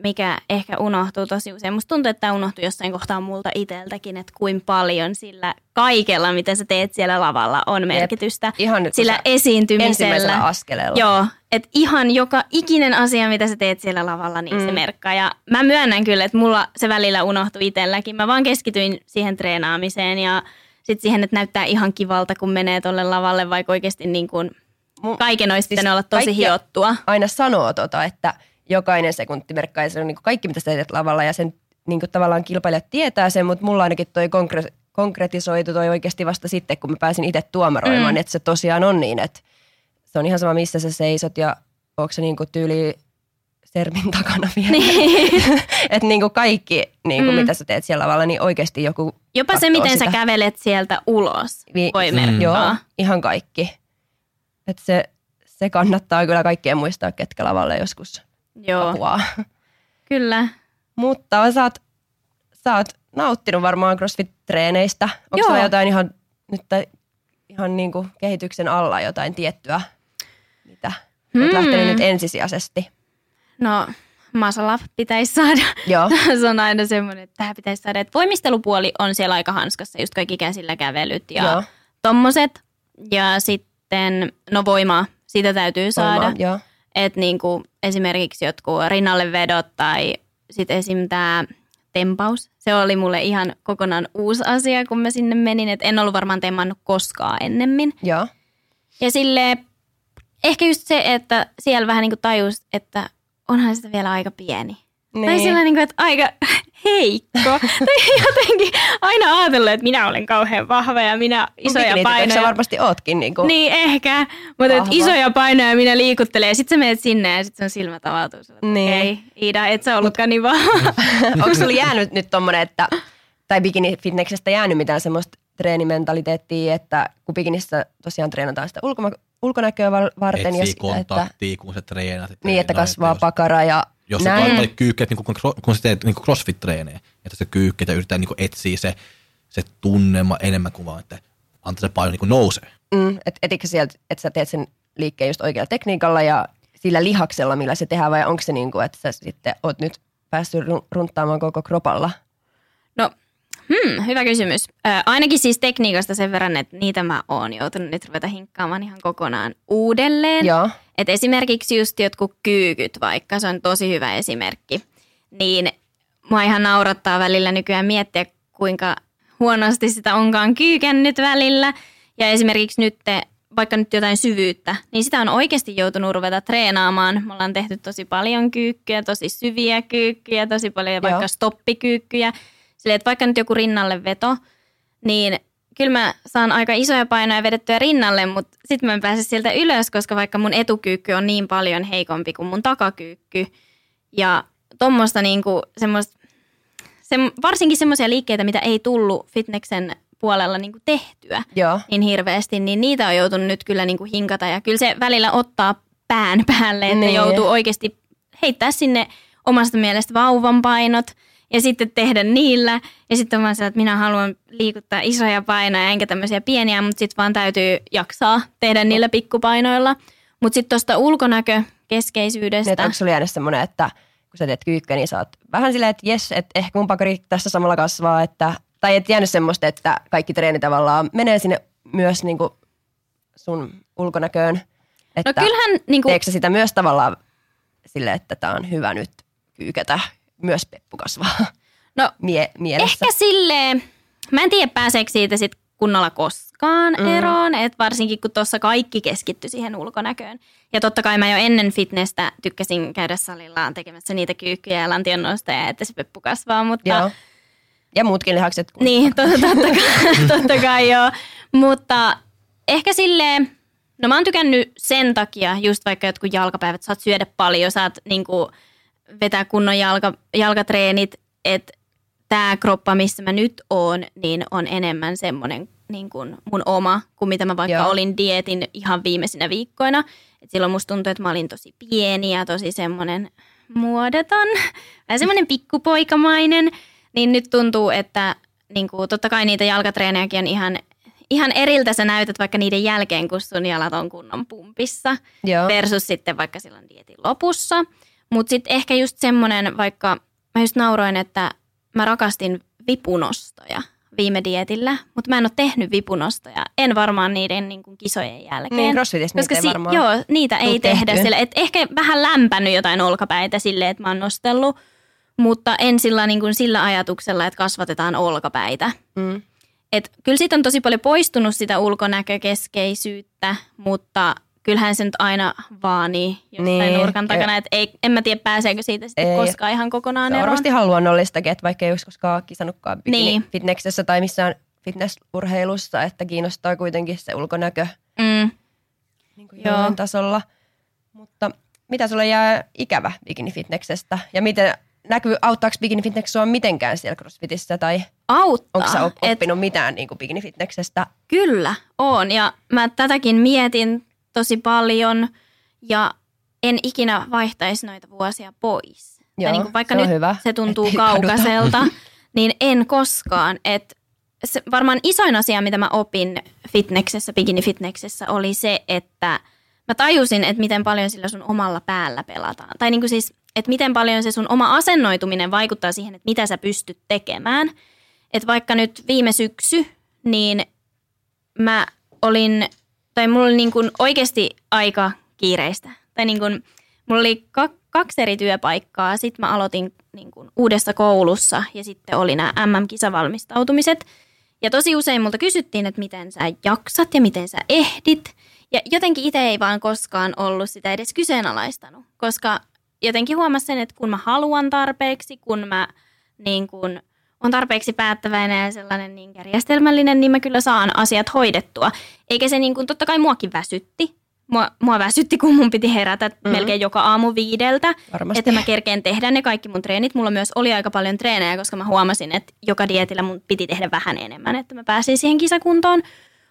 mikä ehkä unohtuu tosi usein. Musta tuntuu, että tämä unohtuu jossain kohtaa multa itseltäkin, että kuin paljon sillä kaikella, mitä sä teet siellä lavalla, on merkitystä. Ihan nyt, Sillä esiintymisellä. askeleella. Joo, että ihan joka ikinen asia, mitä sä teet siellä lavalla, niin mm. se merkkaa. Ja mä myönnän kyllä, että mulla se välillä unohtui itselläkin. Mä vaan keskityin siihen treenaamiseen ja sitten siihen, että näyttää ihan kivalta, kun menee tolle lavalle, vaikka oikeasti niin kuin kaiken olisi siis pitänyt olla tosi hiottua. aina sanoo tota, että jokainen sekunti merkkaa ja se on niin kaikki, mitä sä teet lavalla ja sen niin kuin tavallaan kilpailijat tietää sen, mutta mulla ainakin toi konkre- konkretisoitu toi oikeasti vasta sitten, kun mä pääsin itse tuomaroimaan, Mm. että se tosiaan on niin, että se on ihan sama, missä sä seisot ja onko se niin kuin tyyli sermin takana vielä. Niin. että niin kuin kaikki, niin kuin Mm. mitä sä teet siellä lavalla, niin oikeasti joku Jopa se, miten sitä. sä kävelet sieltä ulos, Vi- voi Mm. Joo, ihan kaikki. Että se, se kannattaa kyllä kaikkien muistaa, ketkä lavalle joskus Joo, apuaa. kyllä. Mutta sä oot, sä oot nauttinut varmaan CrossFit-treeneistä. Onko sulla jotain ihan, nyt ihan niin kuin kehityksen alla jotain tiettyä, mitä hmm. oot lähtenyt nyt ensisijaisesti? No, muscle up pitäisi saada. Joo. se on aina semmoinen, että tähän pitäisi saada. Että voimistelupuoli on siellä aika hanskassa, just kaikki käsillä kävelyt ja Joo. tommoset. Ja sitten, no voimaa, sitä täytyy saada. Voimaa. Että niinku esimerkiksi jotkut rinnalle vedot tai sitten esim. tämä tempaus. Se oli mulle ihan kokonaan uusi asia, kun mä sinne menin. Et en ollut varmaan temmannut koskaan ennemmin. Joo. Ja sille ehkä just se, että siellä vähän niin kuin tajus, että onhan sitä vielä aika pieni. Niin. Tai sillä niin kuin, että aika heikko. tai jotenkin aina ajatellut, että minä olen kauhean vahva ja minä isoja Bikinitytöksi painoja. sä varmasti ootkin. Niin kuin, Niin ehkä, mutta et Vahva. isoja painoja minä liikuttelee. Sitten sä menet sinne ja sitten sun silmät avautuu. Sillä, Niin. niin. Okei, Iida, et sä ollutkaan niin vahva. Onko sulla jäänyt nyt tommonen, että, tai bikini-fitneksestä jäänyt mitään semmoista treenimentaliteettia, että kun bikinissä tosiaan treenataan sitä ulkoma, ulkonäköä var- varten. ja Etsii että, kontaktia, kun se treenaat. niin, että kasvaa pakara ja Jos sä tai kyykkeet, niin kun, kun sä teet niin crossfit-treenejä, että se kyykkeet ja yrittää niin etsiä se, se tunnelma enemmän kuin vaan, että antaa se paino niin nousee. Mm, et, etikö sieltä, että sä teet sen liikkeen just oikealla tekniikalla ja sillä lihaksella, millä se tehdään, vai onko se niin kuin, että sä sitten oot nyt päässyt run- runttaamaan koko kropalla? Hmm, hyvä kysymys. Ö, ainakin siis tekniikasta sen verran, että niitä mä oon joutunut nyt ruveta hinkkaamaan ihan kokonaan uudelleen. Joo. Et esimerkiksi just jotkut kyykyt vaikka, se on tosi hyvä esimerkki. Niin mua ihan naurattaa välillä nykyään miettiä, kuinka huonosti sitä onkaan kyykännyt välillä. Ja esimerkiksi nyt, vaikka nyt jotain syvyyttä, niin sitä on oikeasti joutunut ruveta treenaamaan. Me ollaan tehty tosi paljon kyykkyjä, tosi syviä kyykkyjä, tosi paljon vaikka Joo. stoppikyykkyjä. Silleen, että vaikka nyt joku rinnalle veto, niin kyllä mä saan aika isoja painoja vedettyä rinnalle, mutta sitten mä en pääse sieltä ylös, koska vaikka mun etukyykky on niin paljon heikompi kuin mun takakyykky. Ja tuommoista niinku semmoista, sem, varsinkin semmoisia liikkeitä, mitä ei tullut fitneksen puolella niinku tehtyä Joo. niin hirveästi, niin niitä on joutunut nyt kyllä niinku hinkata. Ja kyllä se välillä ottaa pään päälle, että Niin. joutuu oikeasti heittää sinne omasta mielestä vauvan painot ja sitten tehdä niillä. Ja sitten vaan se, että minä haluan liikuttaa isoja painoja enkä tämmöisiä pieniä, mutta sitten vaan täytyy jaksaa tehdä niillä pikkupainoilla. Mutta sitten tuosta ulkonäkökeskeisyydestä. Niin, onko sulla jäänyt semmoinen, että kun sä teet kyykkä, niin sä oot vähän silleen, että jes, että ehkä mun pakari tässä samalla kasvaa, että, tai et jäänyt semmoista, että kaikki treenit tavallaan menee sinne myös niin kuin sun ulkonäköön? Että No kyllähän niin kuin, Teekö sitä myös tavallaan sille, että tämä on hyvä nyt kyykätä myös peppukasvaa no mie- mielessä? Ehkä silleen, mä en tiedä pääseekö siitä sit kunnolla koskaan Mm. eroon, että varsinkin kun tuossa kaikki keskittyi siihen ulkonäköön. Ja totta kai mä jo ennen fitnessä tykkäsin käydä salilla tekemässä niitä kyykkyjä ja lantionnostoja, että se peppu kasvaa, mutta Joo. Ja muutkin lihakset. kun- niin, to, totta, kai, totta kai joo. Mutta ehkä silleen, no mä oon tykännyt sen takia, just vaikka jotkut jalkapäivät, saat syödä paljon, saat niinku vetää kunnon jalka, jalkatreenit, että tämä kroppa, missä mä nyt oon, niin on enemmän semmoinen niin kuin mun oma, kuin mitä mä vaikka Joo. Olin dietin ihan viimeisinä viikkoina. Et silloin musta tuntui, että mä olin tosi pieni ja tosi semmoinen muodoton, vähän semmoinen pikkupoikamainen. Niin nyt tuntuu, että niin kuin, totta kai niitä jalkatreenejäkin on ihan, ihan eriltä sä näytät vaikka niiden jälkeen, kun sun jalat on kunnon pumpissa Joo. versus sitten vaikka silloin dietin lopussa. Mutta sitten ehkä just semmoinen, vaikka mä just nauroin, että mä rakastin vipunostoja viime dietillä, mutta mä en ole tehnyt vipunostoja. En varmaan niiden niin kuin kisojen jälkeen. Niin, crossfitissä niitä Koska ei si- varmaan joo, niitä ei tehdä sille. Et ehkä vähän lämpänyt jotain olkapäitä silleen, että mä oon nostellut, mutta en sillä, niin kuin sillä ajatuksella, että kasvatetaan olkapäitä. Mm. Et kyllä siitä on tosi paljon poistunut sitä ulkonäkökeskeisyyttä, mutta kyllähän se nyt aina vaanii jostain Niin, nurkan takana. Et ei, en mä tiedä, pääseekö siitä sitten Ei. koskaan ihan kokonaan Se on eroon. varmasti luonnollistakin, että vaikka ei olisi koskaan kisannutkaan Niin. fitneksessä tai missään fitnessurheilussa, että kiinnostaa kuitenkin se ulkonäkö Mm. niin kuin Joo. tasolla. Mutta mitä sulle jää ikävä bikini-fitneksestä? Ja miten näkyy, auttaako bikini-fitness sua mitenkään siellä crossfitissä? Tai Auttaa. onko sä op- Et oppinut mitään niin bikini-fitneksestä? Kyllä, on. Ja mä tätäkin mietin tosi paljon ja en ikinä vaihtaisi noita vuosia pois. Joo, tai niin kuin vaikka se nyt hyvä, se tuntuu kaduta. kaukaiselta, niin en koskaan. Et se, varmaan isoin asia, mitä mä opin fitneksessä, bikini-fitneksessä, oli se, että mä tajusin, että miten paljon sillä sun omalla päällä pelataan. Tai niin kuin siis, että miten paljon se sun oma asennoituminen vaikuttaa siihen, että mitä sä pystyt tekemään. Että vaikka nyt viime syksy, niin mä olin, tai mulla oli niin kuin oikeasti aika kiireistä. Tai niin kuin, mulla oli ka- kaksi eri työpaikkaa. Sitten mä aloitin niin kuin uudessa koulussa ja sitten oli nämä MM-kisavalmistautumiset. Ja tosi usein multa kysyttiin, että miten sä jaksat ja miten sä ehdit. Ja jotenkin itse ei vaan koskaan ollut sitä edes kyseenalaistanut, koska jotenkin huomasin sen, että kun mä haluan tarpeeksi, kun mä niin kun on tarpeeksi päättäväinen ja sellainen niin järjestelmällinen, niin mä kyllä saan asiat hoidettua. Eikä se niin kuin, totta kai muakin väsytti. Mua, mua väsytti, kun mun piti herätä mm. melkein joka aamu viideltä, Varmasti. että mä kerkeen tehdä ne kaikki mun treenit. Mulla myös oli aika paljon treenejä, koska mä huomasin, että joka dietillä mun piti tehdä vähän enemmän, että mä pääsin siihen kisakuntoon.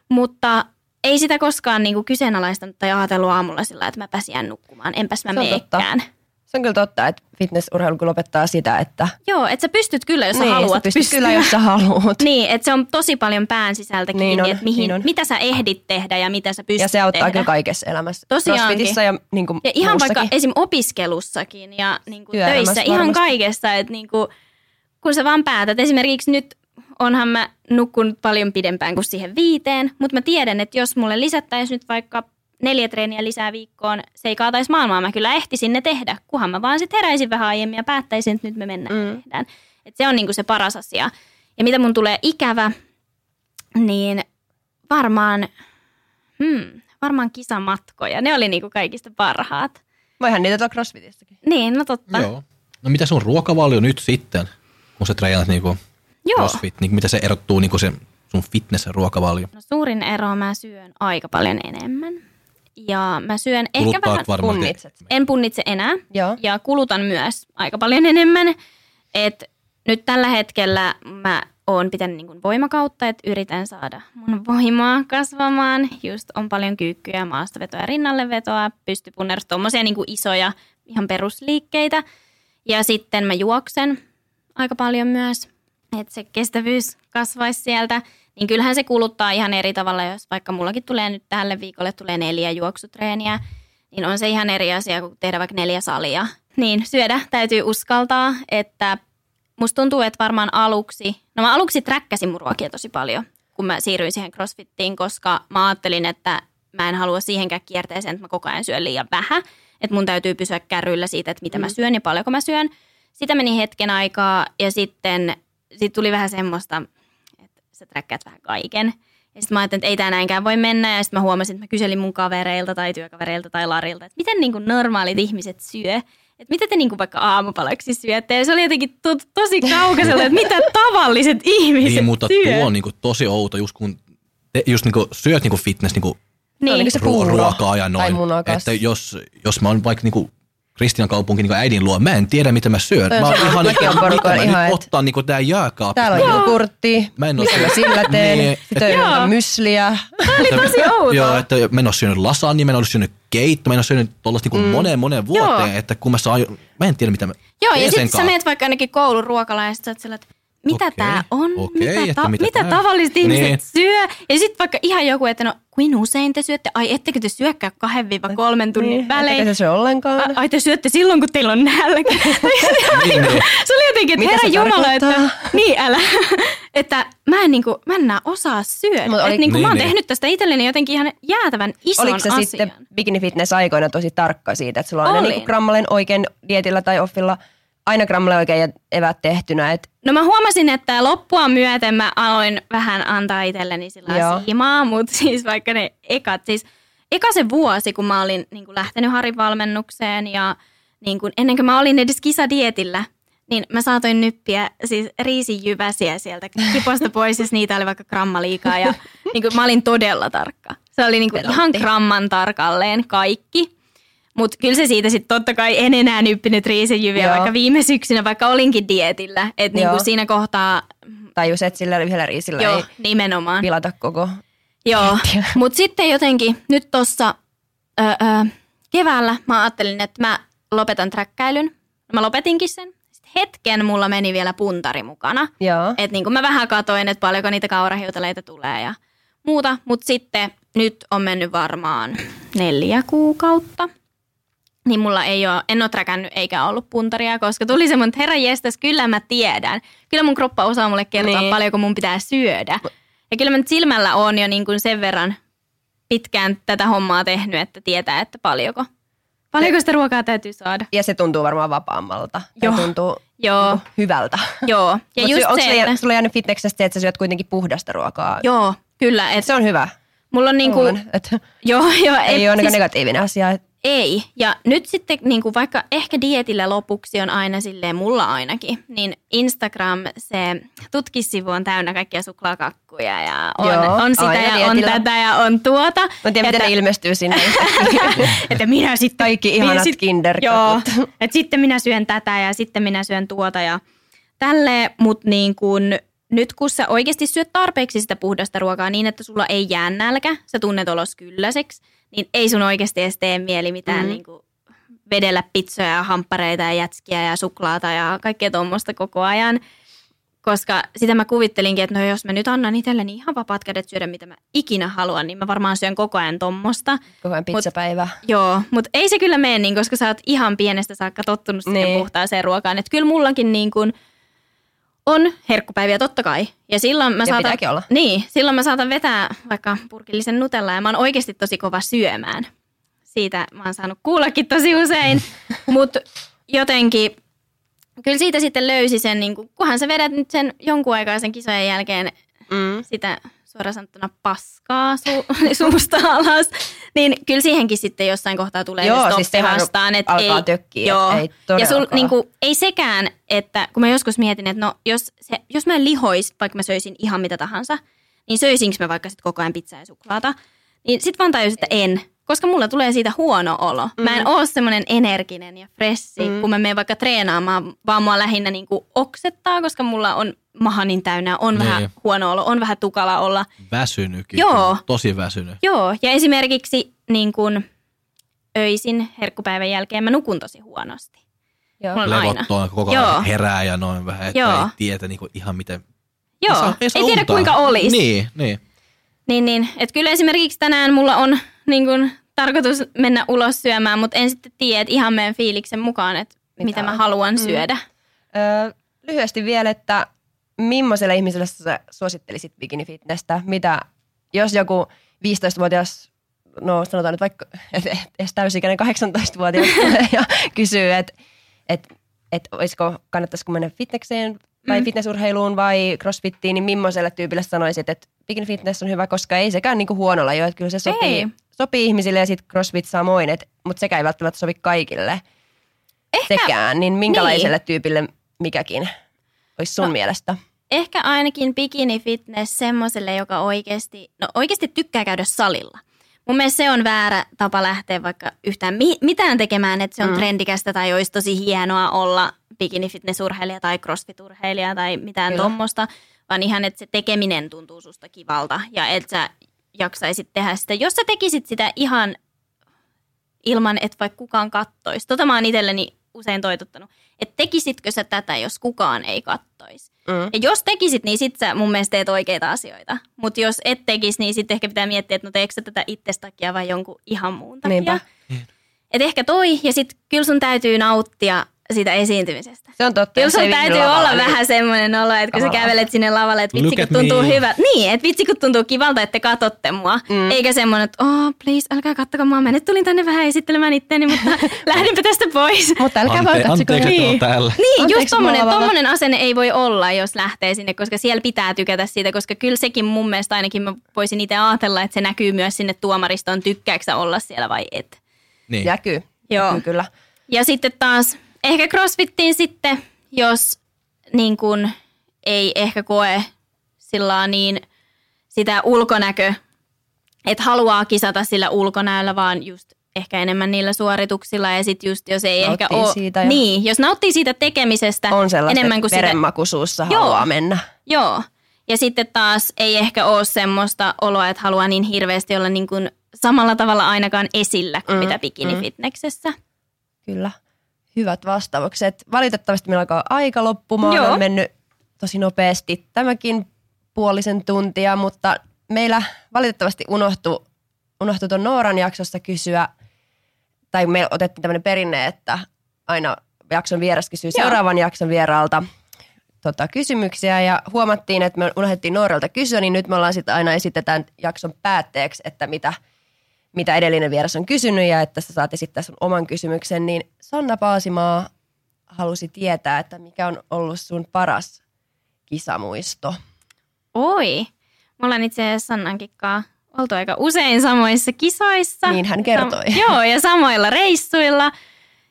Mutta ei sitä koskaan niin kuin kyseenalaistanut tai ajatellut aamulla sillä, että mä pääsin nukkumaan. Enpäs mä on totta. Se on kyllä totta, että fitnessurheilu kyllä opettaa sitä, että Joo, että sä pystyt kyllä, jos sä niin, haluat sä pystyt pystyä. kyllä, jos sä haluat. Niin, että se on tosi paljon pään sisältä kiinni, Niin on, että mihin, niin on. mitä sä ehdit tehdä ja mitä sä pystyt Ja se auttaa tehdä. kyllä kaikessa elämässä. Tosiaankin. Ja, niin kuin Ja ihan muussakin. vaikka esim. opiskelussakin ja niin kuin töissä, ihan varmasti. kaikessa, että niin kuin, kun sä vaan päätät. Esimerkiksi nyt onhan mä nukkunut paljon pidempään kuin siihen viiteen, mutta mä tiedän, että jos mulle lisättäisiin nyt vaikka neljä treeniä lisää viikkoon, se ei kaataisi maailmaa. Mä kyllä ehtisin ne tehdä, kunhan mä vaan sitten heräisin vähän aiemmin ja päättäisin, että nyt me mennään mm. ja tehdään. Et se on niinku se paras asia. Ja mitä mun tulee ikävä, niin varmaan, hmm, varmaan kisamatkoja. Ne oli niinku kaikista parhaat. Voihan niitä tuolla crossfitissäkin. Niin, no totta. Joo. No mitä sun ruokavalio nyt sitten, kun sä treenat niinku Joo. crossfit, niin mitä se erottuu niinku se sun fitness-ruokavalio? No suurin ero, mä syön aika paljon enemmän. Ja mä syön ehkä Kuluttaat vähän, punnitset. en punnitse enää. Joo. Ja kulutan myös aika paljon enemmän. Et nyt tällä hetkellä mä oon pitänyt niin kuin voimakautta, että yritän saada mun voimaa kasvamaan. Just on paljon kyykkyjä, maastavetoa ja rinnallevetoa, pystypunnerus, tommosia niin kuin isoja ihan perusliikkeitä. Ja sitten mä juoksen aika paljon myös, että se kestävyys kasvaisi sieltä. Niin kyllähän se kuluttaa ihan eri tavalla, jos vaikka mullakin tulee nyt tälle viikolle tulee neljä juoksutreeniä, niin on se ihan eri asia kuin tehdä vaikka neljä salia. Niin syödä täytyy uskaltaa, että musta tuntuu, että varmaan aluksi, no mä aluksi träkkäsin mun ruokia tosi paljon, kun mä siirryin siihen crossfittiin, koska mä ajattelin, että mä en halua siihenkään kierteeseen, että mä koko ajan syön liian vähän. Että mun täytyy pysyä kärryillä siitä, että mitä mm. mä syön ja paljonko mä syön. Sitä meni hetken aikaa ja sitten sit tuli vähän semmoista, sä träkkäät vähän kaiken. Ja sitten mä ajattelin, että ei tämä näinkään voi mennä. Ja sitten mä huomasin, että mä kyselin mun kavereilta tai työkavereilta tai Larilta, että miten niin kuin normaalit ihmiset syö. Että mitä te niin kuin vaikka aamupalaksi syötte. Ja se oli jotenkin to- tosi kaukaisella, että mitä tavalliset ihmiset Niin, mutta syö. tuo on niinku tosi outo, just kun te, just niinku syöt niinku fitness niinku Se on Niin. niinku se ruo- puuro ruokaa ja noin. Että jos, jos mä oon vaikka niinku Kristian kaupunki niinku äidin luo, mä en tiedä mitä mä syön. Toi Mä on oon ihan niinku, oon mitä mä ihan, nyt et- ottaa niinku tää jääkaappi. Täällä on jogurtti, Mä en oo mitä mä sillä teen. Niin, Sitten on Joo. jotain mysliä. tosi outoa. Joo, että mä en oo syönyt lasagna, mä en oo syönyt keitto, mä en oo syönyt tollasta niinku moneen moneen vuoteen, Joo. että kun mä saan, mä en tiedä mitä mä Joo, ja sitten sä menet vaikka ainakin koulun ruokalaan ja sit sä oot sillä, että mitä Okei, tää on, okei, mitä, ta- mitä mitä tavalliset ihmiset Niin. syö. Ja sitten vaikka ihan joku, että no kuin usein te syötte, ai ettekö te syökkää kahden viiva kolmen tunnin Niin, välein. ettekä se syö ollenkaan. A- Ai te syötte silloin, kun teillä on nälkä. Niin, niin. se oli jotenkin, että herra Jumala, että niin älä. että mä en, niinku, mä en enää osaa syödä. Mut oli- Et niinku, Niin, mä oon niin. tehnyt tästä itselleni jotenkin ihan jäätävän ison Oliko se asian. sitten bikini fitness aikoina tosi tarkka siitä, että sulla on aina niinku grammalleen oikein dietillä tai offilla aina grammalleen oikein evät tehtynä. Et No mä huomasin, että loppua myöten mä aloin vähän antaa itselleni sillä siimaa, mutta siis vaikka ne ekat, siis eka se vuosi, kun mä olin niin kuin lähtenyt Harrin-valmennukseen ja niin kuin, ennen kuin mä olin edes kisadietillä, niin mä saatoin nyppiä siis riisijyväsiä sieltä kiposta pois, jos niitä oli vaikka gramma liikaa ja niin kuin, mä olin todella tarkka. Se oli niin kuin ihan gramman tarkalleen kaikki. Mutta kyllä se siitä sitten totta kai en enää nyppinyt riisijyviä Joo. vaikka viime syksynä, vaikka olinkin dietillä. Että niinku siinä kohtaa, tajus, että sillä yhdellä riisillä joo, ei nimenomaan. pilata koko. Joo, mutta sitten jotenkin nyt tuossa keväällä mä ajattelin, että mä lopetan träkkäilyn. Mä lopetinkin sen. Sitten hetken mulla meni vielä puntari mukana. Joo. Että niin mä vähän katoin, että paljonko niitä kaurahiutaleita tulee ja muuta. Mutta sitten nyt on mennyt varmaan neljä kuukautta. Niin mulla ei ole, en ole träkännyt eikä ollut puntaria, koska tuli semmoinen, että herra jestas, kyllä mä tiedän. Kyllä mun kroppa osaa mulle kertoa Niin. paljonko mun pitää syödä. Ja kyllä mä nyt silmällä on jo niin kuin sen verran pitkään tätä hommaa tehnyt, että tietää, että paljonko, paljonko sitä ruokaa täytyy saada. Ja se tuntuu varmaan vapaammalta. Joo. Se tuntuu Joo, niinku hyvältä. joo. Ja Mut just onko se, sulla, että, sulla jäänyt fitneksestä, että sä syöt kuitenkin puhdasta ruokaa? joo, kyllä. Et Se on hyvä. mulla on niin kuin, Luulen, että joo, joo. ei et ole ainakaan siis- negatiivinen asia. Et Ei. Ja nyt sitten niin kuin vaikka ehkä dietillä lopuksi on aina silleen, mulla ainakin, niin Instagram, se tutkissivu on täynnä kaikkia suklaakakkuja ja on, Joo, on sitä ja on dietillä. tätä ja on tuota. Mä en tiedä, miten ne ilmestyy sinne. että minä sitten... Kaikki ihanat sit- kinderkakut. Joo, että sitten minä syön tätä ja sitten minä syön tuota ja tälleen, mutta niin kun, nyt kun sä oikeasti syöt tarpeeksi sitä puhdasta ruokaa niin, että sulla ei jää nälkä, sä tunnet olos kylläiseksi, niin ei sun oikeasti edes tee mieli mitään mm. niin kuin vedellä pizzoja ja hamppareita ja jätskiä ja suklaata ja kaikkea tuommoista koko ajan. Koska sitä mä kuvittelinkin, että no jos mä nyt annan itselleni ihan vapaat kädet syödä mitä mä ikinä haluan, niin mä varmaan syön koko ajan tommosta. Koko ajan pizzapäivä. Joo, mutta ei se kyllä mene niin, koska sä oot ihan pienestä saakka tottunut siihen Niin. puhtaaseen ruokaan. Että kyllä mullakin niin kuin on herkkupäiviä totta kai. Ja silloin mä Ja saatan, olla. Niin, silloin mä saatan vetää vaikka purkillisen nutella ja mä oon oikeasti tosi kova syömään. Siitä mä oon saanut kuullakin tosi usein. Mutta jotenkin, kyllä siitä sitten löysi sen, niin kuin, kunhan sä vedät nyt sen jonkun aikaa sen kisojen jälkeen Mm. sitä suoraan sanottuna paskaa su- suusta alas, niin kyllä siihenkin sitten jossain kohtaa tulee Joo, siis vastaan. Että alkaa ei, tökkiä, Joo. ei ja sul, todellakaan. niinku, ei sekään, että kun mä joskus mietin, että no jos, se, jos mä lihois, vaikka mä söisin ihan mitä tahansa, niin söisinkö mä vaikka sit koko ajan pizzaa ja suklaata, niin sit vaan tajus, että en. Koska mulla tulee siitä huono olo. Mm. Mä en oo semmoinen energinen ja fressi, mm. kun mä menen vaikka treenaamaan, vaan mua lähinnä niinku oksettaa, koska mulla on maha niin täynnä, on Niin. vähän huono olo, on vähän tukala olla. Väsynytkin. Joo. Tosi väsynyt. Joo, ja esimerkiksi niin kun öisin herkkupäivän jälkeen mä nukun tosi huonosti. Joo. Mulla on aina. Levottoon koko Joo. ajan herää ja noin vähän, että Joo. ei tiedä niinku ihan miten... Joo, saa- ei, saa tiedä unta. kuinka olisi. Niin, niin. Niin, niin. Et kyllä esimerkiksi tänään mulla on niin kun, tarkoitus mennä ulos syömään, mutta en sitten tiedä, että ihan meidän fiiliksen mukaan, että Mitä mitä, mä haluan Mm. syödä. Öö, lyhyesti vielä, että millaiselle ihmiselle sä suosittelisit bikini-fitnessä? Mitä, jos joku 15-vuotias, no sanotaan nyt vaikka, että edes täysikäinen 18-vuotias tulee ja kysyy, että et, et olisiko, kannattaisiko mennä fitnekseen vai mm. fitnessurheiluun vai crossfittiin, niin millaiselle tyypille sanoisit, että bikini fitness on hyvä, koska ei sekään niinku huonolla jo, että kyllä se sopii, Ei. Sopii ihmisille ja sitten crossfit samoin, mutta sekä ei välttämättä sovi kaikille Ehkä, sekään, niin minkälaiselle niin. tyypille mikäkin olisi sun No, mielestä? ehkä ainakin bikini fitness semmoiselle, joka oikeasti, no oikeasti tykkää käydä salilla. Mun mielestä se on väärä tapa lähteä vaikka yhtään mi- mitään tekemään, että se on Mm. mm. trendikästä tai olisi tosi hienoa olla bikini fitnessurheilija tai crossfit-urheilija tai mitään Kyllä. tuommoista, vaan ihan, että se tekeminen tuntuu susta kivalta ja että sä jaksaisit tehdä sitä. Jos sä tekisit sitä ihan ilman, että vaikka kukaan kattoisi. Tota mä oon itselleni usein toitottanut. Että tekisitkö sä tätä, jos kukaan ei kattoisi? Mm. Ja jos tekisit, niin sit sä mun mielestä teet oikeita asioita. Mutta jos et tekisi, niin sitten ehkä pitää miettiä, että no teekö sä tätä itsestä takia vai jonkun ihan muun takia. Niinpä. Et ehkä toi, ja sitten kyllä sun täytyy nauttia siitä esiintymisestä. Se on totta. Kyllä sun täytyy lavalla, olla niin- vähän semmoinen olo, että kun sä kävelet sinne lavalle, että vitsi kun tuntuu me. hyvältä. Niin, että vitsi kun tuntuu kivalta, että te katsotte mua. Mm. Eikä semmoinen, että oh please, älkää kattokaa mua. Mä nyt tulin tänne vähän esittelemään itteeni, mutta lähdinpä tästä pois. Mutta älkää Ante- vaan katsoko. Niin. täällä. Niin, Anteeksi, just tommonen, tommonen asenne ei voi olla, jos lähtee sinne, koska siellä pitää tykätä siitä, koska kyllä sekin mun mielestä ainakin mä voisin itse ajatella, että se näkyy myös sinne tuomaristoon, tykkääkö sä olla siellä vai et. Niin. Näkyy. Joo. Näkyy kyllä. Ja sitten taas ehkä crossfittiin sitten, jos niin kun ei ehkä koe sillä niin sitä ulkonäkö, että haluaa kisata sillä ulkonäöllä, vaan just ehkä enemmän niillä suorituksilla ja sitten just jos ei Nauttii ehkä ole, siitä ja- niin, jos nauttii siitä tekemisestä On enemmän kuin että sitä, Joo. haluaa mennä. Joo. Ja sitten taas ei ehkä ole semmoista oloa, että haluaa niin hirveästi olla niin kuin samalla tavalla ainakaan esillä kuin Mm, mm, mitä mm. bikini-fitneksessä. Kyllä. Hyvät vastaukset. Valitettavasti meillä alkaa aika loppumaan. Joo. On mennyt tosi nopeasti tämäkin puolisen tuntia, mutta meillä valitettavasti unohtui, unohtui tuon Nooran jaksossa kysyä, tai me otettiin tämmöinen perinne, että aina jakson vieras kysyy Joo. seuraavan jakson vieraalta tota, kysymyksiä ja huomattiin, että me unohdettiin Nooralta kysyä, niin nyt me ollaan sitten aina esitetään jakson päätteeksi, että mitä, mitä edellinen vieras on kysynyt ja että sä saat esittää sun oman kysymyksen, niin Sanna Paasimaa halusi tietää, että mikä on ollut sun paras kisamuisto. Oi, me ollaan itse asiassa Sannankin kanssa oltu aika usein samoissa kisoissa. Niin hän kertoi. Sam- joo, ja samoilla reissuilla.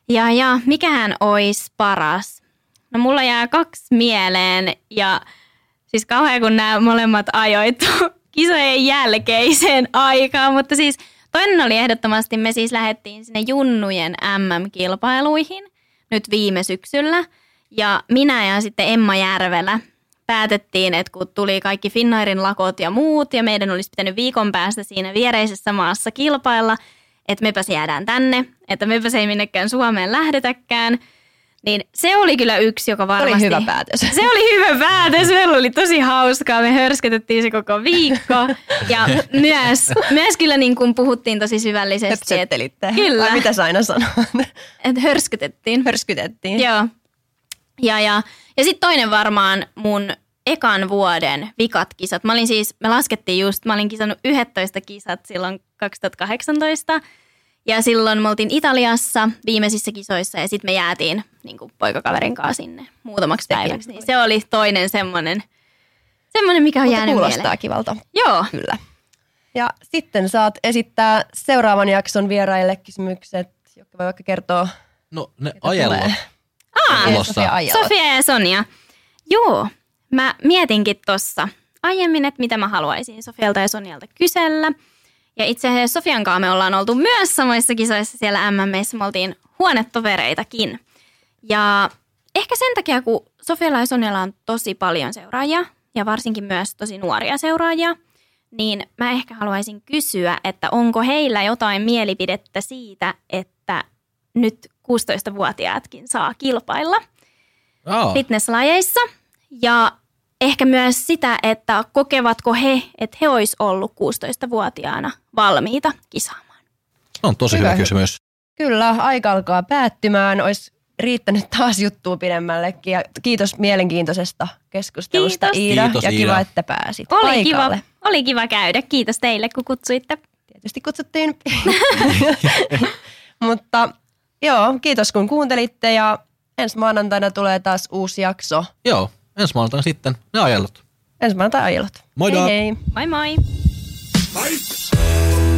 Ja, ja mikähän olisi paras? No mulla jää kaksi mieleen ja siis kauhean kun nämä molemmat ajoittu kisojen jälkeiseen aikaan, mutta siis toinen oli ehdottomasti, me siis lähdettiin sinne junnujen MM-kilpailuihin nyt viime syksyllä ja minä ja sitten Emma Järvelä päätettiin, että kun tuli kaikki Finnairin lakot ja muut ja meidän olisi pitänyt viikon päästä siinä viereisessä maassa kilpailla, että mepäs jäädään tänne, että mepäs ei minnekään Suomeen lähdetäkään. Niin se oli kyllä yksi, joka Se varmasti... oli hyvä päätös. Se oli hyvä päätös. Meillä oli tosi hauskaa. Me hörsketettiin se koko viikko. Ja myös, myös kyllä niin kuin puhuttiin tosi syvällisesti. Että Höpsöttelitte. Kyllä. Vai mitä sä aina sanot? et hörskytettiin. Hörskytettiin. Joo. Ja, ja, ja sitten toinen varmaan mun ekan vuoden vikat kisat. Mä olin siis, me laskettiin just, mä olin kisannut 11 kisat silloin 2018. Ja silloin me oltiin Italiassa viimeisissä kisoissa ja sitten me jäätiin niin kuin poikakaverin kanssa sinne muutamaksi Sekin päiväksi. Niin se oli toinen semmoinen, semmoinen mikä on Mutta jäänyt kuulostaa mieleen. kivalta. Joo, Kyllä. Ja sitten saat esittää seuraavan jakson vieraille kysymykset, jotka voi vaikka kertoa. No ne ajella. Aa. Sofia. Sofia ja Sonja. Joo, mä mietinkin tuossa aiemmin, että mitä mä haluaisin Sofialta ja Sonjalta kysellä. Ja itse asiassa Sofian kanssa me ollaan oltu myös samoissa kisoissa siellä MMissä. Me oltiin huonetovereitakin. Ja ehkä sen takia, kun Sofialla ja Sonjalla on tosi paljon seuraajia ja varsinkin myös tosi nuoria seuraajia, niin mä ehkä haluaisin kysyä, että onko heillä jotain mielipidettä siitä, että nyt 16-vuotiaatkin saa kilpailla Aa, fitnesslajeissa. Ja ehkä myös sitä, että kokevatko he, että he olisi ollut 16-vuotiaana valmiita kisaamaan. se on tosi Hyvä, hyvä, hyvä. kysymys. Kyllä, aika alkaa päättymään. Olisi riittänyt taas juttua pidemmällekin ja kiitos mielenkiintoisesta keskustelusta Kiitos. Iida Kiitos, ja kiva, Iida. että pääsit Oli paikalle. kiva, oli kiva käydä. Kiitos teille, kun kutsuitte. Tietysti kutsuttiin. Mutta joo, kiitos kun kuuntelitte ja ensi maanantaina tulee taas uusi jakso. Joo, ensi maanantaina sitten ne ajelut. Ensi maanantaina ajelut. Moi Hei hei. Moi moi. Bye.